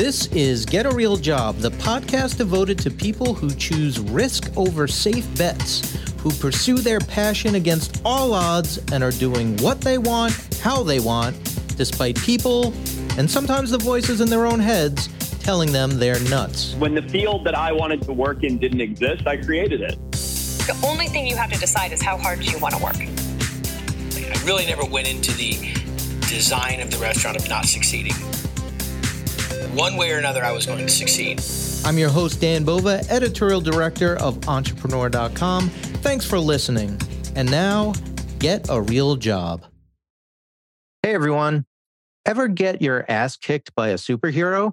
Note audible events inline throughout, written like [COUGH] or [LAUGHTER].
This is Get a Real Job, the podcast devoted to people who choose risk over safe bets, who pursue their passion against all odds and are doing what they want, how they want, despite people and sometimes the voices in their own heads telling them they're nuts. When the field that I wanted to work in didn't exist, I created it. The only thing you have to decide is how hard do you want to work. I really never went into the design of the restaurant of not succeeding. One way or another, I was going to succeed. I'm your host, Dan Bova, editorial director of Entrepreneur.com. Thanks for listening. And now, get a real job. Hey, everyone. Ever get your ass kicked by a superhero?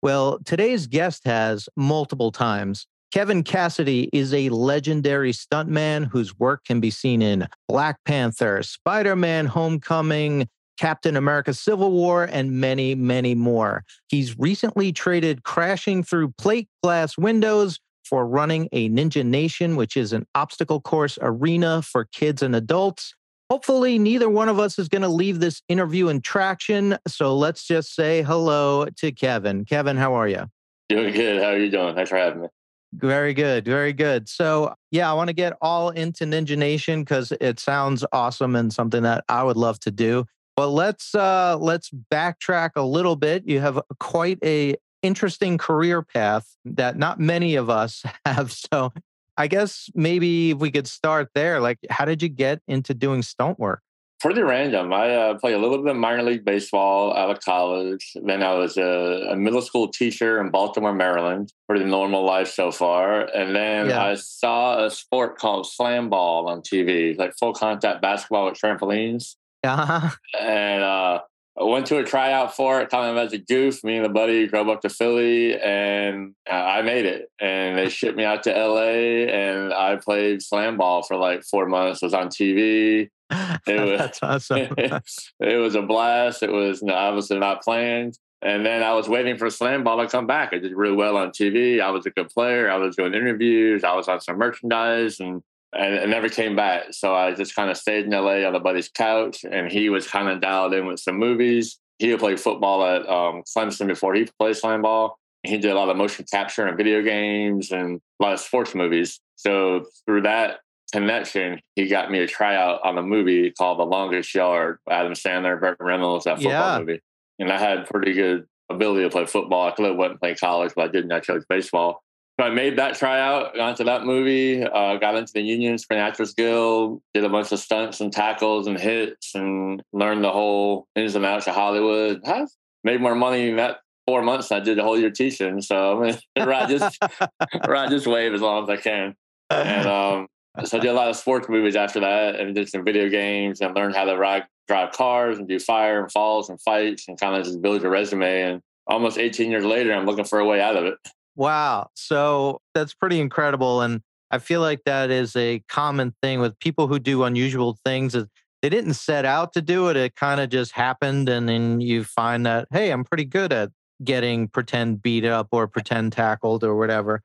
Well, today's guest has multiple times. Kevin Cassidy is a legendary stuntman whose work can be seen in Black Panther, Spider Man Homecoming, Captain America Civil War, and many, many more. He's recently traded crashing through plate glass windows for running a Ninja Nation, which is an obstacle course arena for kids and adults. Hopefully, neither one of us is going to leave this interview in traction. So let's just say hello to Kevin. Kevin, how are you? Doing good. How are you doing? Thanks for having me. Very good. Very good. So, yeah, I want to get all into Ninja Nation because it sounds awesome and something that I would love to do. But let's uh, let's backtrack a little bit. You have quite a interesting career path that not many of us [LAUGHS] have. So, I guess maybe if we could start there. Like, how did you get into doing stunt work? Pretty random. I uh, played a little bit of minor league baseball out of college. Then I was a, a, middle school teacher in Baltimore, Maryland. Pretty normal life so far. And then yeah. I saw a sport called slam ball on TV, like full contact basketball with trampolines. Uh-huh. And uh, I went to a tryout for it, kind of as a goof. Me and a buddy drove up to Philly, and uh, I made it. And they shipped me out to LA, and I played slam ball for like four months. Was on TV. [LAUGHS] It was that's awesome. [LAUGHS] it was a blast. It was obviously not planned. And then I was waiting for slam ball to come back. I did really well on TV. I was a good player. I was doing interviews. I was on some merchandise, and and it never came back. So I just kind of stayed in LA on a buddy's couch, and he was kind of dialed in with some movies. He had played football at um, Clemson before he played slam ball. He did a lot of motion capture and video games and a lot of sports movies. So through that connection, he got me a tryout on a movie called The Longest Yard. Adam Sandler, Burt Reynolds, that football yeah. movie. And I had pretty good ability to play football. I could have went and played college, but I didn't. I chose baseball. So I made that tryout, got into that movie, uh, got into the Union Screen Actors Guild, did a bunch of stunts and tackles and hits, and learned the whole ins and outs of Hollywood. I made more money in that four months than I did the whole year teaching. So [LAUGHS] ride this [LAUGHS] ride this wave as long as I can. And um, so I did a lot of sports movies after that, and did some video games, and learned how to ride, drive cars and do fire and falls and fights, and kind of just build your resume. And almost 18 years later, I'm looking for a way out of it. Wow. So that's pretty incredible. And I feel like that is a common thing with people who do unusual things. Is they didn't set out to do it. It kind of just happened. And then you find that, hey, I'm pretty good at getting pretend beat up or pretend tackled or whatever.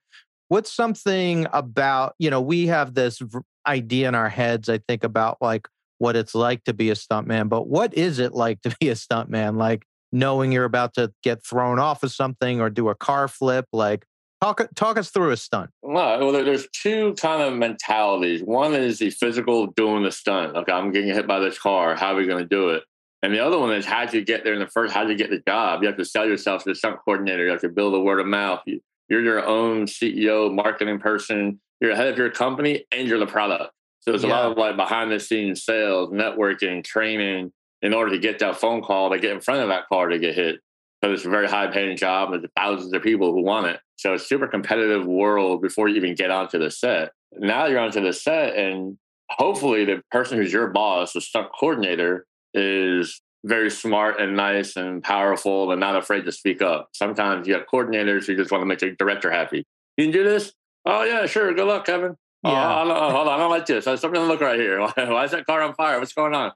What's something about, you know, we have this idea in our heads, I think, about like what it's like to be a stuntman, but what is it like to be a stuntman? Like, knowing you're about to get thrown off of something or do a car flip? Like, talk uh, talk us through a stunt. Well, there's two kind of mentalities. One is the physical doing the stunt. Okay, I'm getting hit by this car. How are we going to do it? And the other one is how do you get there in the first? How do you get the job? You have to sell yourself to the stunt coordinator. You have to build a word of mouth. You're your own CEO, marketing person. You're head of your company, and you're the product. So there's a lot of like behind the scenes sales, networking, training, in order to get that phone call to get in front of that car to get hit. Because it's a very high paying job with thousands of people who want it. So it's a super competitive world before you even get onto the set. Now you're onto the set and hopefully the person who's your boss, the stunt coordinator, is very smart and nice and powerful and not afraid to speak up. Sometimes you have coordinators who just want to make the director happy. You can do this? Oh yeah, sure. Good luck, Kevin. Oh, yeah. Oh, hold on, I don't like this. Something to look right here. [LAUGHS] Why is that car on fire? What's going on?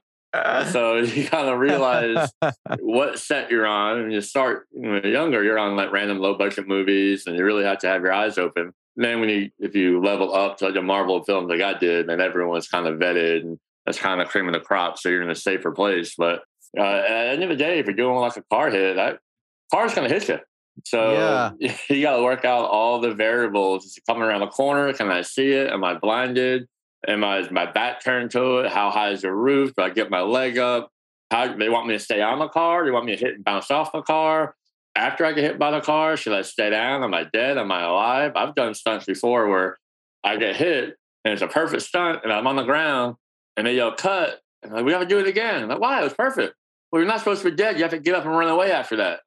So [LAUGHS] you kind of realize [LAUGHS] what set you're on and you start when you're younger you're on like random low budget movies and you really have to have your eyes open and then when you if you level up to like a marvel film like i did and everyone's kind of vetted and that's kind of cream of the crop so you're in a safer place but uh, at the end of the day if you're doing like a car hit that car's going to hit you So Yeah. [LAUGHS] you got to work out all the variables. Is it coming around the corner? Can I see it? Am I blinded? Am I is my back turned to it? How high is the roof? Do I get my leg up? How they want me to stay on the car? Do they want me to hit and bounce off the car? After I get hit by the car, should I stay down? Am I dead? Am I alive? I've done stunts before where I get hit and it's a perfect stunt and I'm on the ground and they yell cut. And like, we have to do it again. I'm like, why? It was perfect. Well, you're not supposed to be dead. You have to get up and run away after that.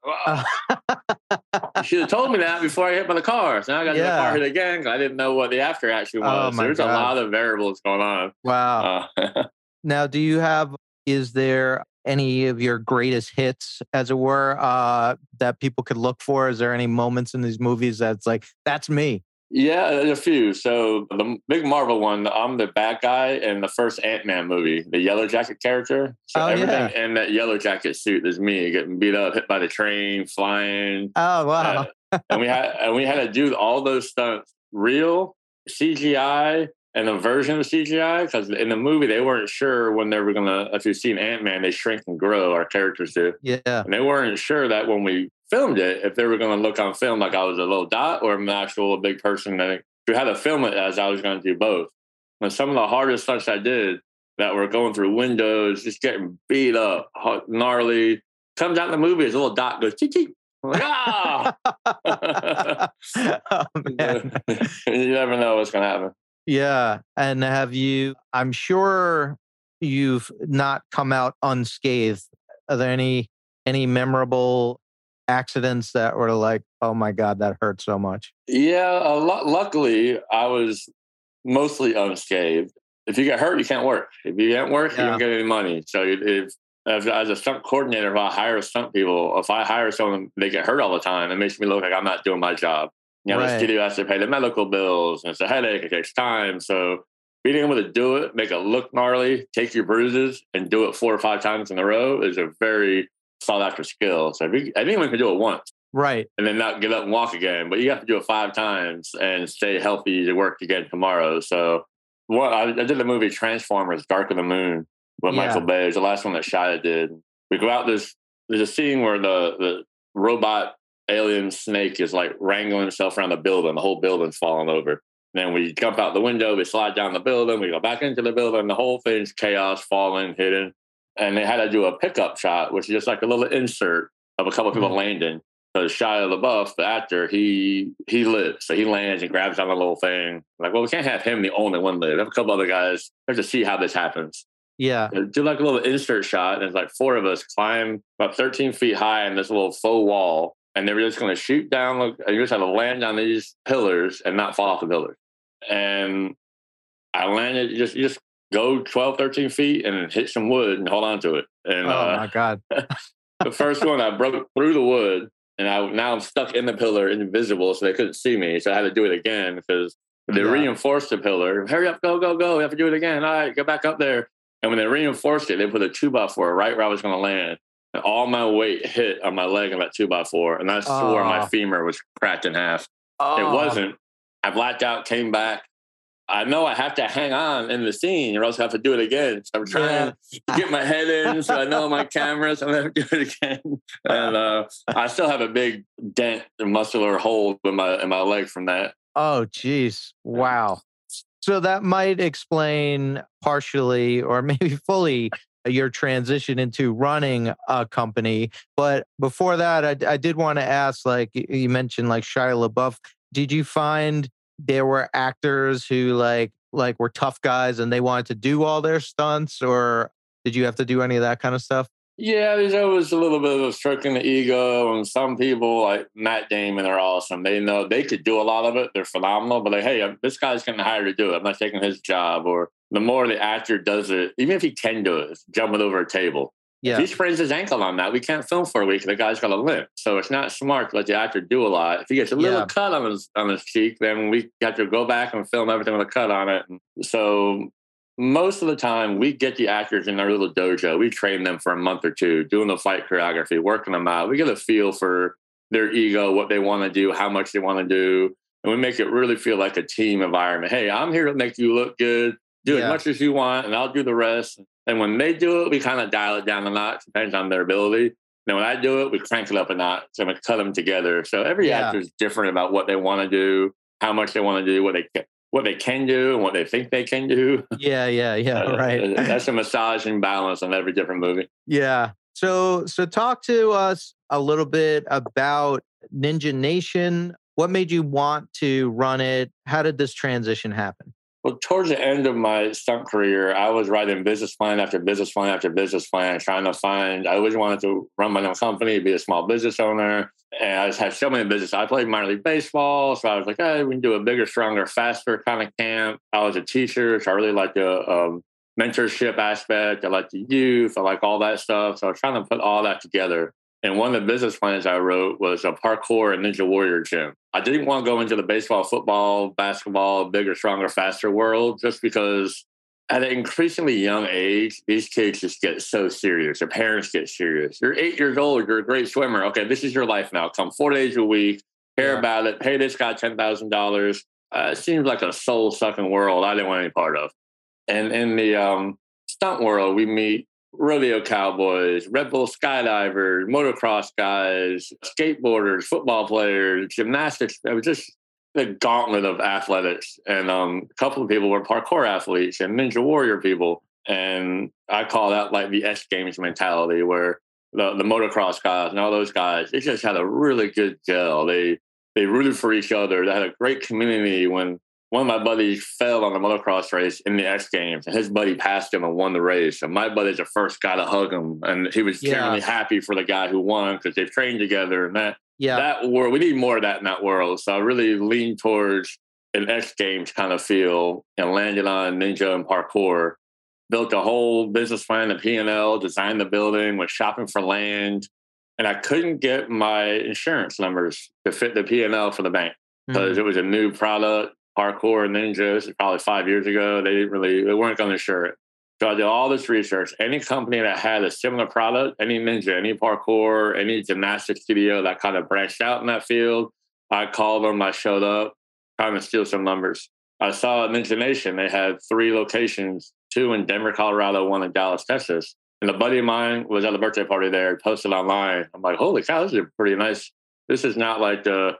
[LAUGHS] [LAUGHS] you should have told me that before I hit by the car. So now I got to Yeah. the car hit again because I didn't know what the after action Oh, was. my There's a lot of variables going on. wow. Uh, [LAUGHS] Now, do you have, is there any of your greatest hits, as it were, uh, that people could look for? Is there any moments in these movies that's like, that's me? Yeah, a few. So the big Marvel one, I'm the bad guy in the first Ant Man movie, the Yellow Jacket character. So Oh, everything yeah. in that Yellow Jacket suit is me getting beat up, hit by the train, flying, Oh, wow. Uh, and we had and we had to do all those stunts real CGI and a version of CGI because in the movie they weren't sure when they were gonna. If you've seen Ant Man, they shrink and grow. Our characters do, yeah. and they weren't sure that when we filmed it, if they were gonna look on film like I was a little dot or an actual big person. That we had to film it as I was gonna do both. And some of the hardest stunts I did that were going through windows, just getting beat up, hot- gnarly. Comes out in the movie, his little dot goes chee chee. Like, ah! [LAUGHS] oh, [LAUGHS] [LAUGHS] you never know what's going to happen. Yeah. And have you, I'm sure you've not come out unscathed. Are there any, any memorable accidents that were like, oh my God, that hurt so much? Yeah, luckily, I was mostly unscathed. If you get hurt, you can't work. If you can't work, you don't get any money. So if, if as a stunt coordinator, if I hire stunt people, if I hire someone, they get hurt all the time. It makes me look like I'm not doing my job. You know, Right. the studio has to pay the medical bills, and it's a headache. It takes time. So being able to do it, make it look gnarly, take your bruises, and do it four or five times in a row is a very sought after skill. So if you, anyone can do it once Right. and then not get up and walk again. But you have to do it five times and stay healthy to work again tomorrow. So what I, I did the movie Transformers: Dark of the Moon with Yeah. Michael Bay. It was the last one that Shia did. We go out this. There's a scene where the the robot alien snake is like wrangling himself around the building. The whole building's falling over. Then we jump out the window. We slide down the building. We go back into the building. The whole thing's chaos, falling, hidden. And they had to do a pickup shot, which is just like a little insert of a couple of people mm-hmm. landing. So Shia LaBeouf, the actor, he he lives. So he lands and grabs on the little thing. Like, well, we can't have him the only one live. Have a couple other guys. We have to see how this happens. Yeah. Do like a little insert shot, and it's like four of us climb about 13 feet high in this little faux wall, and they were just going to shoot down. Look, and you just have to land on these pillars and not fall off the pillars. And I landed. Just you just go 12, 13 feet and hit some wood and hold on to it. And Oh uh, my God. [LAUGHS] the first one I broke through the wood and I now I'm stuck in the pillar invisible so they couldn't see me. So I had to do it again because they Yeah. reinforced the pillar. Hurry up, go, go, go. We have to do it again. All right, go back up there. And when they reinforced it, they put a two by four right where I was gonna land. And all my weight hit on my leg on that two by four. And I swore my femur was cracked in half. Oh, It wasn't. I blacked out, came back. I know I have to hang on in the scene, or else I have to do it again. So I'm trying to get my head in, so I know my camera, so I'm gonna do it again. [LAUGHS] And uh, I still have a big dent, and muscular hole in my in my leg from that. Oh, geez. Wow. So that might explain partially or [LAUGHS] maybe fully your transition into running a company. But before that, I, I did want to ask like you mentioned, like Shia LaBeouf, did you find there were actors who like, like were tough guys and they wanted to do all their stunts or did you have to do any of that kind of stuff? Yeah, there's always a little bit of stroking the ego, and some people like Matt Damon are awesome. They know they could do a lot of it. They're phenomenal, but like, hey, um, this guy's getting hired to do it. I'm not taking his job. Or the more the actor does it, even if he can do it, jumping over a table. Yeah. If he sprains his ankle on that, we can't film for a week. The guy's got a limp, so it's not smart to let the actor do a lot. If he gets a little Yeah. cut on his on his cheek, then we have to go back and film everything with a cut on it. So most of the time, we get the actors in our little dojo. We train them for a month or two, doing the fight choreography, working them out. We get a feel for their ego, what they want to do, how much they want to do, and we make it really feel like a team environment. Hey, I'm here to make you look good. Do Yeah. as much as you want, and I'll do the rest. And when they do it, we kind of dial it down a notch, depends on their ability. And when I do it, we crank it up a notch and we cut them together. So every Yeah. actor is different about what they want to do, how much they want to do, what they ca- what they can do, and what they think they can do. Yeah, yeah, [LAUGHS] yeah. Uh, Right. That's [LAUGHS] a massage and balance on every different movie. Yeah. So so talk to us a little bit about Ninja Nation. What made you want to run it? How did this transition happen? Well, towards the end of my stunt career, I was writing business plan after business plan after business plan, trying to find. I always wanted to run my own company, be a small business owner, and I just had so many businesses. I played minor league baseball, so I was like, "Hey, we can do a bigger, stronger, faster kind of camp." I was a teacher, so I really liked the um, mentorship aspect. I like the youth. I like all that stuff. So I was trying to put all that together. And one of the business plans I wrote was a parkour and ninja warrior gym. I didn't want to go into the baseball, football, basketball, bigger, stronger, faster world just because at an increasingly young age, these kids just get so serious. Their parents get serious. You're eight years old, you're a great swimmer. Okay, this is your life now. Come four days a week, care Yeah. about it, pay this guy $10,000. Uh, it seems like a soul sucking world I didn't want any part of. And in the um, stunt world, we meet rodeo cowboys, Red Bull skydivers, motocross guys, skateboarders, football players, gymnastics. It was just the gauntlet of athletics. And um, a couple of people were parkour athletes and ninja warrior people. And I call that like the X Games mentality, where the, the motocross guys and all those guys, they just had a really good gel. They they rooted for each other. They had a great community. When one of my buddies fell on a motocross race in the X Games, and his buddy passed him and won the race. And my buddy's the first guy to hug him, and he was Yeah. genuinely happy for the guy who won because they've trained together. And that Yeah. that world, we need more of that in that world. So I really lean towards an X Games kind of feel and landed on Ninja and parkour. Built a whole business plan, the P and L, designed the building, was shopping for land, and I couldn't get my insurance numbers to fit the P and L for the bank because Mhm. it was a new product. Parkour Ninja, this probably five years ago. They didn't really, they weren't going to insure it. So I did all this research. Any company that had a similar product, any ninja, any parkour, any gymnastics studio that kind of branched out in that field, I called them. I showed up, trying to steal some numbers. I saw at Ninja Nation they had three locations: two in Denver, Colorado, one in Dallas, Texas. And a buddy of mine was at the birthday party there, posted online. I'm like, holy cow, this is pretty nice. This is not like the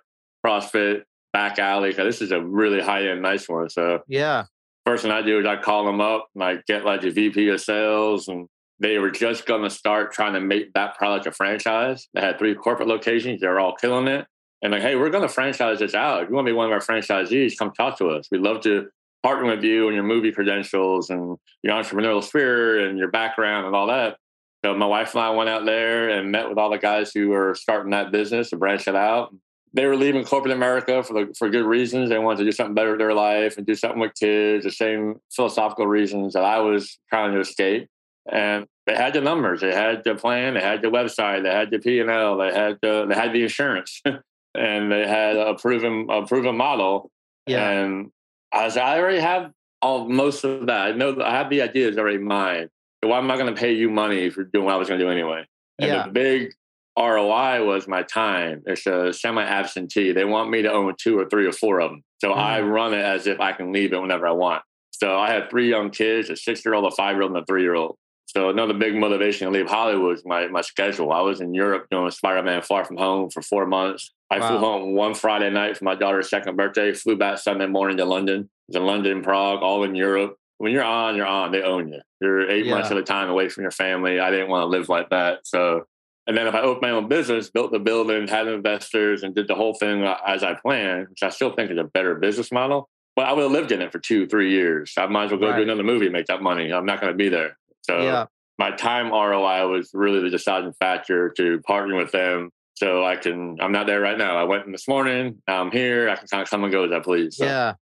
CrossFit back alley. Because this is a really high end, nice one. So yeah. first thing I do is I call them up and I get like the VP of sales and they were just going to start trying to make that product a franchise. They had three corporate locations. They were all killing it. And like, hey, we're going to franchise this out. If you want to be one of our franchisees, come talk to us. We'd love to partner with you and your movie credentials and your entrepreneurial spirit and your background and all that. So my wife and I went out there and met with all the guys who were starting that business to branch it out. They were leaving corporate America for the, for good reasons. They wanted to do something better with their life and do something with kids. The same philosophical reasons that I was trying to escape. And they had the numbers, they had the plan, they had the website, they had the P and L, they had the they had the insurance, [LAUGHS] and they had a proven a proven model. Yeah. And I was I already have all most of that. I know I have the ideas already mine. So why am I going to pay you money for doing what I was going to do anyway? And Yeah. the big ROI was my time. It's a semi absentee. They want me to own two or three or four of them. So I Mm. run it as if I can leave it whenever I want. So I have three young kids, a six year old, a five year old, and a three year old. So another big motivation to leave Hollywood was my, my schedule. I was in Europe doing Spider Man Far From Home for four months. I flew home one Friday night for my daughter's second birthday, flew back Sunday morning to London. Was in London, Prague, all in Europe. When you're on, you're on. They own you. You're eight Yeah. months at a time away from your family. I didn't want to live like that. So and then if I opened my own business, built the building, had investors, and did the whole thing as I planned, which I still think is a better business model. But I would have lived in it for two, three years. I might as well go Right. do another movie, and make that money. I'm not going to be there. So yeah. my time ROI was really the deciding factor to partner with them. So I can, I'm not there right now. I went in this morning. Now I'm here. I can kind of come and go as I please. So. Yeah.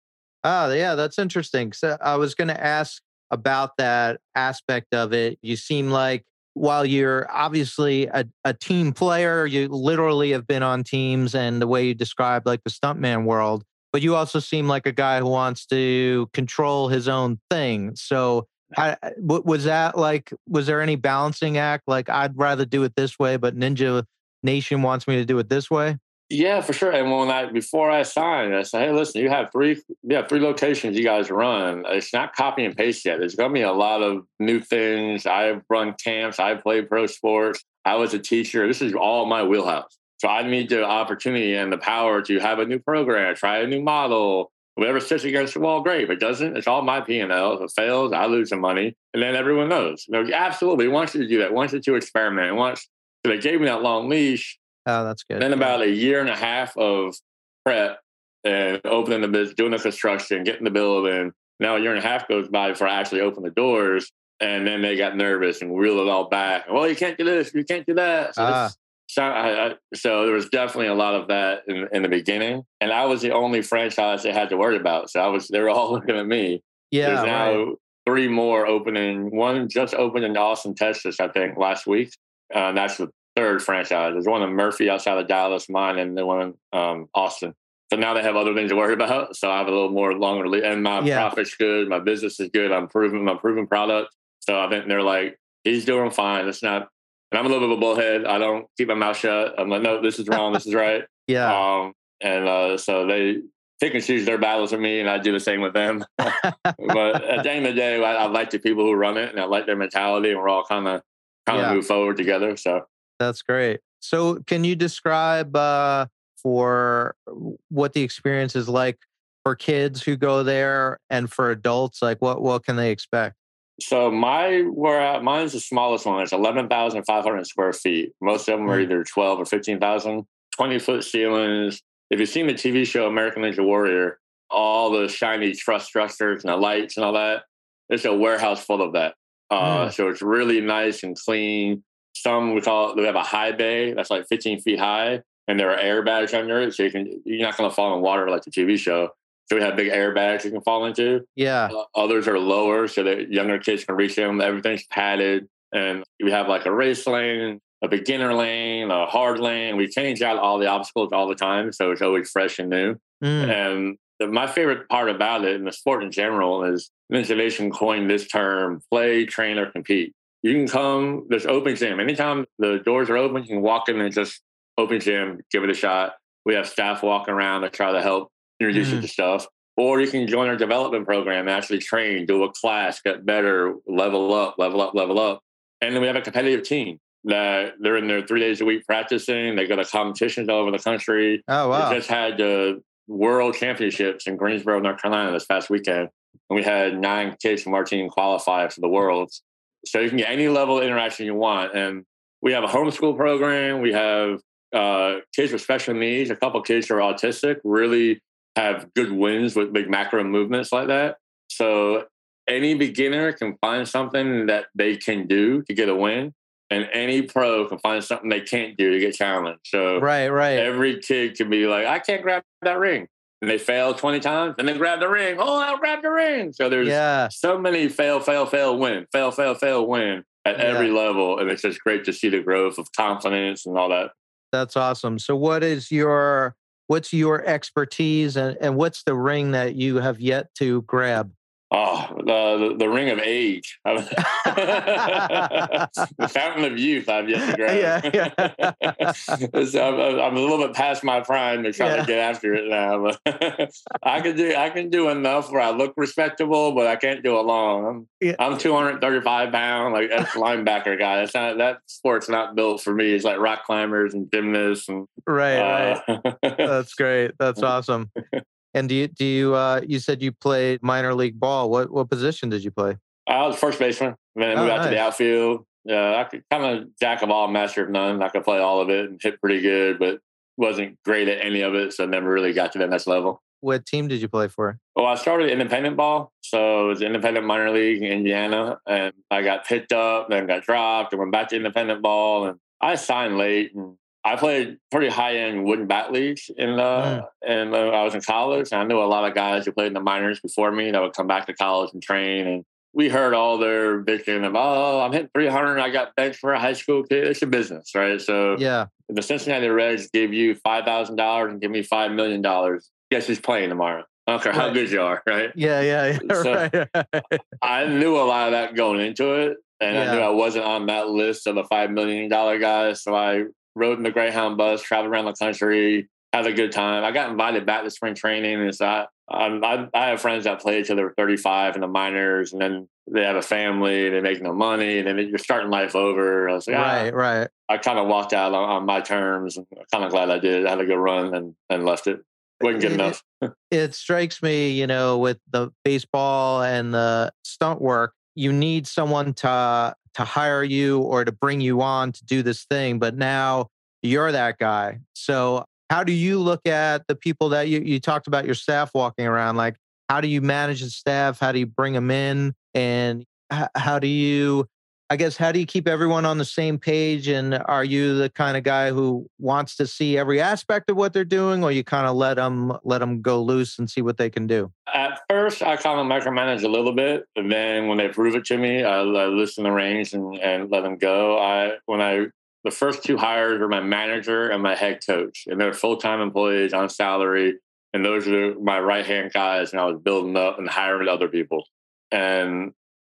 Oh, yeah, that's interesting. So I was going to ask about that aspect of it. You seem like while you're obviously a, a team player, you literally have been on teams and the way you described like the stuntman world, but you also seem like a guy who wants to control his own thing. So how, was that like, was there any balancing act? Like, I'd rather do it this way, but Ninja Nation wants me to do it this way? Yeah, for sure. And when I before I signed, I said, "Hey, listen, you have three, have three locations you guys run. It's not copy and paste yet. There's going to be a lot of new things. I've run camps. I've played pro sports. I was a teacher. This is all my wheelhouse. So I need the opportunity and the power to have a new program, try a new model. Whoever sits against the wall, great. If it doesn't, it's all my P and L. If it fails, I lose some money, and then everyone knows. Know, absolutely, wants you to do that. Wants you to experiment. Wants so they gave me that long leash. Oh, that's good. Then about a year and a half of prep and opening the business, doing the construction, getting the building. Now a year and a half goes by before I actually open the doors. And then they got nervous and reeled it all back. Well, you can't do this, you can't do that. So, Ah. so, I, I, so there was definitely a lot of that in, in the beginning. And I was the only franchise they had to worry about. So I was they were all [LAUGHS] looking at me. yeah, There's now right. three more opening. One just opened in Austin, Texas, I think, last week. Uh, and that's the third franchise. There's one in Murphy outside of Dallas, mine, and the one in um, Austin. So now they have other things to worry about. So I have a little more longer, le- and my Yeah. profit's good. My business is good. I'm proving my proven product. So I think they're like, he's doing fine. It's not. And I'm a little bit of a bullhead. I don't keep my mouth shut. I'm like, no, this is wrong. this is right. [LAUGHS] Yeah. Um, and uh, so they pick and choose their battles with me, and I do the same with them. [LAUGHS] but at the end of the day, I, I like the people who run it, and I like their mentality, and we're all kind of kind of Yeah. move forward together. So That's great. So, can you describe uh, for what the experience is like for kids who go there and for adults? Like, what what can they expect? So my where I- mine's the smallest one. It's eleven thousand five hundred square feet. Most of them are Mm. either twelve or fifteen thousand. Twenty foot ceilings. If you've seen the TV show American Ninja Warrior, all the shiny truss structures and the lights and all that, it's a warehouse full of that. Uh, Mm. So it's really nice and clean. Some we call it, we have a high bay that's like fifteen feet high, and there are airbags under it, so you can you're not going to fall in water like the TV show. So we have big airbags you can fall into. Yeah. Uh, others are lower so that younger kids can reach them. Everything's padded. And we have like a race lane, a beginner lane, a hard lane. We change out all the obstacles all the time. So it's always fresh and new. Mm. And the, my favorite part about it and the sport in general is Nation coined this term play, train, or compete. You can come, there's open gym. Anytime the doors are open, you can walk in and just open gym, give it a shot. We have staff walking around to try to help introduce you Mm. to stuff. Or you can join our development program actually train, do a class, get better, level up, level up, level up. And then we have a competitive team that they're in there three days a week practicing. They go to competitions all over the country. Oh wow. We just had the World Championships in Greensboro, North Carolina this past weekend. And we had nine kids from our team qualify for the Worlds. So you can get any level of interaction you want. And we have a homeschool program. We have uh, kids with special needs. A couple kids who are autistic really have good wins with big macro movements like that. So any beginner can find something that they can do to get a win. And any pro can find something they can't do to get challenged. So right. Right. every kid can be like, I can't grab that ring. And they fail 20 times and then grab the ring. Oh, I'll grab the ring. So there's yeah. so many fail, fail, fail, win, fail, fail, fail, win at Yeah. every level. And it's just great to see the growth of confidence and all that. That's awesome. So, what is your what's your expertise and and what's the ring that you have yet to grab? Oh, the, the, ring of age. [LAUGHS] the fountain of youth I've yet to [LAUGHS] grab. Yeah, [LAUGHS] So I'm, I'm a little bit past my prime to try Yeah. to get after it now. But I can do I can do enough where I look respectable, but I can't do it long. I'm, Yeah. I'm 235 pound, like that's a linebacker guy. It's not that sport's not built for me. It's like rock climbers and gymnasts and Right. Right. uh, That's great. That's awesome. And do you do you uh you said you played minor league ball. What what position did you play? I was first baseman. Then I Oh, moved out to the outfield. Yeah, I could kind of jack of all, master of none. I could play all of it and hit pretty good, but wasn't great at any of it. So never really got to that next level. What team did you play for? Well, I started independent ball. So it was independent minor league in Indiana. And I got picked up, then got dropped and went back to independent ball. And I signed late and I played pretty high end wooden bat leagues in uh, and uh, I was in college. And I knew a lot of guys who played in the minors before me that would come back to college and train. And we heard all their bitching of, oh, I'm hitting 300. I got benched for a high school kid. It's a business, right? So Yeah. the Cincinnati Reds give you five thousand dollars and give me five million dollars, guess who's playing tomorrow? I don't care how Right. good you are, right? Yeah. Yeah. yeah. [LAUGHS] So- right. I knew a lot of that going into it, and I knew I wasn't on that list of the five million dollar guys. So I rode in the Greyhound bus, traveled around the country, had a good time. I got invited back to spring training, and so I, I, I have friends that play till they're 35 in the minors, and then they have a family, they make no money, and then you're starting life over. I was like, right, ah. right. I kind of walked out on, on my terms. I'm kind of glad I did. I had a good run and, and left it. Wasn't good It- enough. [LAUGHS] It strikes me, you know, with the baseball and the stunt work, you need someone to to hire you or to bring you on to do this thing, but now you're that guy. So how do you look at the people that you you talked about your staff walking around like how do you manage the staff? How do you bring them in and how do you I guess how do you keep everyone on the same page? And are you the kind of guy who wants to see every aspect of what they're doing, or you kind of let them let them go loose and see what they can do? At first, I kind of micromanage a little bit, and then when they prove it to me, I, I listen the reins and, and let them go. I when I the first two hires were my manager and my head coach, and they're full time employees on salary, and those are my right hand guys. And I was building up and hiring other people, and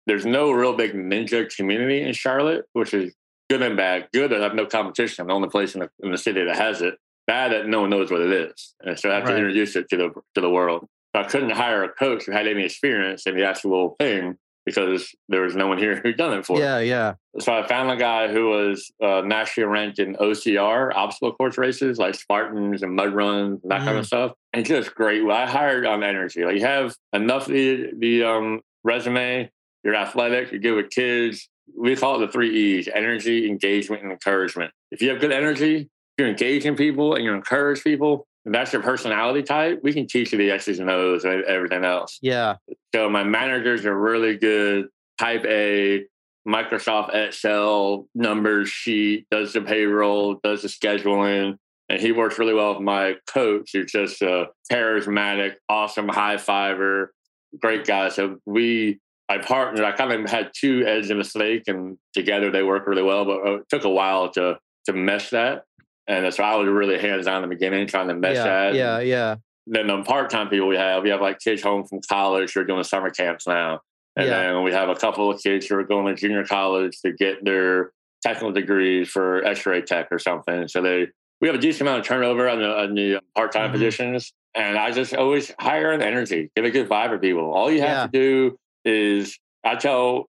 there's no real big ninja community in Charlotte, which is good and bad. Good that I have no competition. I'm the only place in the, in the city that has it. Bad that no one knows what it is, and so I have Right. to introduce it to the to the world. I couldn't hire a coach who had any experience in the actual thing because there was no one here [LAUGHS] who'd done it for. Yeah, yeah. So I found a guy who was uh, nationally ranked in OCR, obstacle course races like Spartans and mud runs and that kind of stuff. And just great. Well, I hired on energy. Like you have enough of the the um, resume. You're athletic. You're good with kids. We call it the three E's: energy, engagement, and encouragement. If you have good energy, you're engaging people and you encourage people. And that's your personality type. We can teach you the X's and O's and everything else. Yeah. So my managers are really good. Type A, Microsoft Excel numbers sheet, does the payroll, does the scheduling. And he works really well with my coach, who's just a charismatic, awesome high fiver, great guy. So we, I partnered, I kind of had two eggs in a snake and together they work really well, but it took a while to to mesh that. And so I was really hands on in the beginning, trying to mesh yeah, that. yeah, yeah. Then the part time people we have, we have like kids home from college who are doing summer camps now. And Yeah. then we have a couple of kids who are going to junior college to get their technical degrees for X-ray tech or something. So they we have a decent amount of turnover on the, on the part-time Mhm. positions. And I just always hire an energy, give a good vibe for people. All you have Yeah. to do is I tell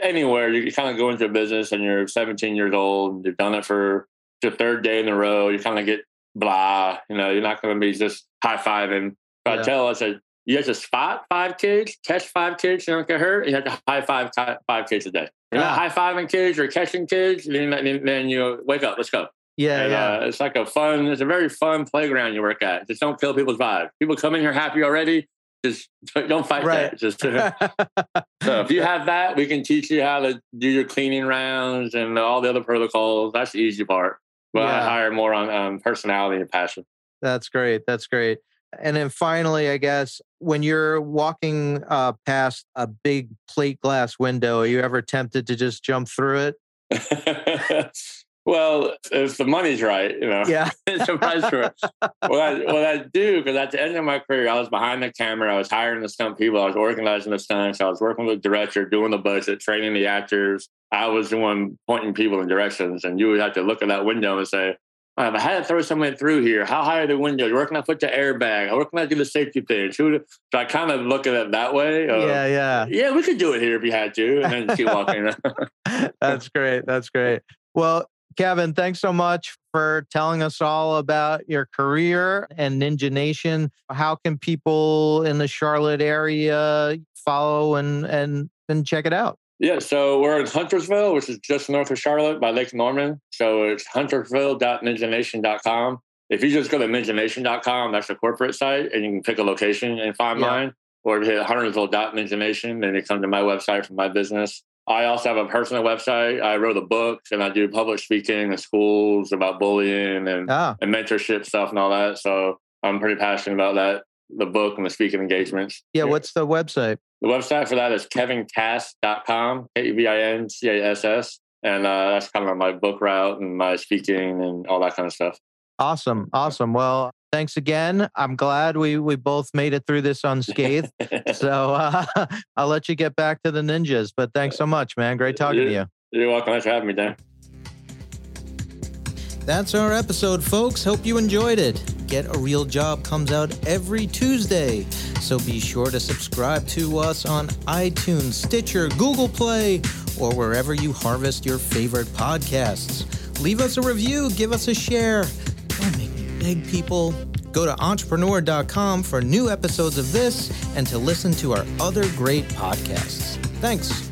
anywhere you kind of go into a business and you're 17 years old, and you've done it for the third day in a row, you kind of get blah. You know, you're not going to be just high fiving. Yeah. I tell, I said, you have to spot five kids, catch five kids, you don't get hurt. You have to high five five kids a day. You're Ah. not high fiving kids or catching kids, then, then, then you wake up, let's go. Yeah, And, yeah. uh, it's like a fun, it's a very fun playground you work at. Just don't kill people's vibe. People come in here happy already. Just [LAUGHS] don't fight Right. that. Just [LAUGHS] [LAUGHS] so if you have that, we can teach you how to do your cleaning rounds and all the other protocols. That's the easy part. But I hire more on um, personality and passion. That's great. That's great. And then finally, I guess when you're walking uh, past a big plate glass window, are you ever tempted to just jump through it? Well, if the money's right, you know. Yeah. [LAUGHS] it's a price for it. What I, what I do, because at the end of my career, I was behind the camera, I was hiring the stunt people, I was organizing the stunts, I was working with the director, doing the budget, training the actors. I was the one pointing people in directions, and you would have to look at that window and say, "All right, if I had to throw someone through here, how high are the windows? Where can I put the airbag? Where can I do the safety pins? Who would-" So I kind of look at it that way. of, yeah, yeah. yeah, we could do it here if you had to, and then keep walking. [LAUGHS] That's great. That's great. Well, Kevin, thanks so much for telling us all about your career and Ninja Nation. How can people in the Charlotte area follow and and and check it out? Yeah, so we're in Huntersville, which is just north of Charlotte by Lake Norman. So it's huntersville.ninjanation.com. If you just go to ninjanation.com, that's the corporate site, and you can pick a location and find Yeah. mine. Or hit huntersville.ninjanation, then you come to my website for my business. I also have a personal website. I wrote a book and I do public speaking in schools about bullying and, Ah, and mentorship stuff and all that. So I'm pretty passionate about that, the book and the speaking engagements. yeah. What's the website? The website for that is kevincass.com, K E V I N C A S S. And uh, that's kind of my book route and my speaking and all that kind of stuff. Awesome. Awesome. Well, thanks again. I'm glad we we both made it through this unscathed. [LAUGHS] so uh, [LAUGHS] I'll let you get back to the ninjas. But thanks so much, man. Great talking to you. You're welcome. Thanks for having me, Dan. That's our episode, folks. Hope you enjoyed it. Get a Real Job comes out every Tuesday. So be sure to subscribe to us on iTunes, Stitcher, Google Play, or wherever you harvest your favorite podcasts. Leave us a review, give us a share. Don't make me beg people. Go to entrepreneur.com for new episodes of this and to listen to our other great podcasts. Thanks.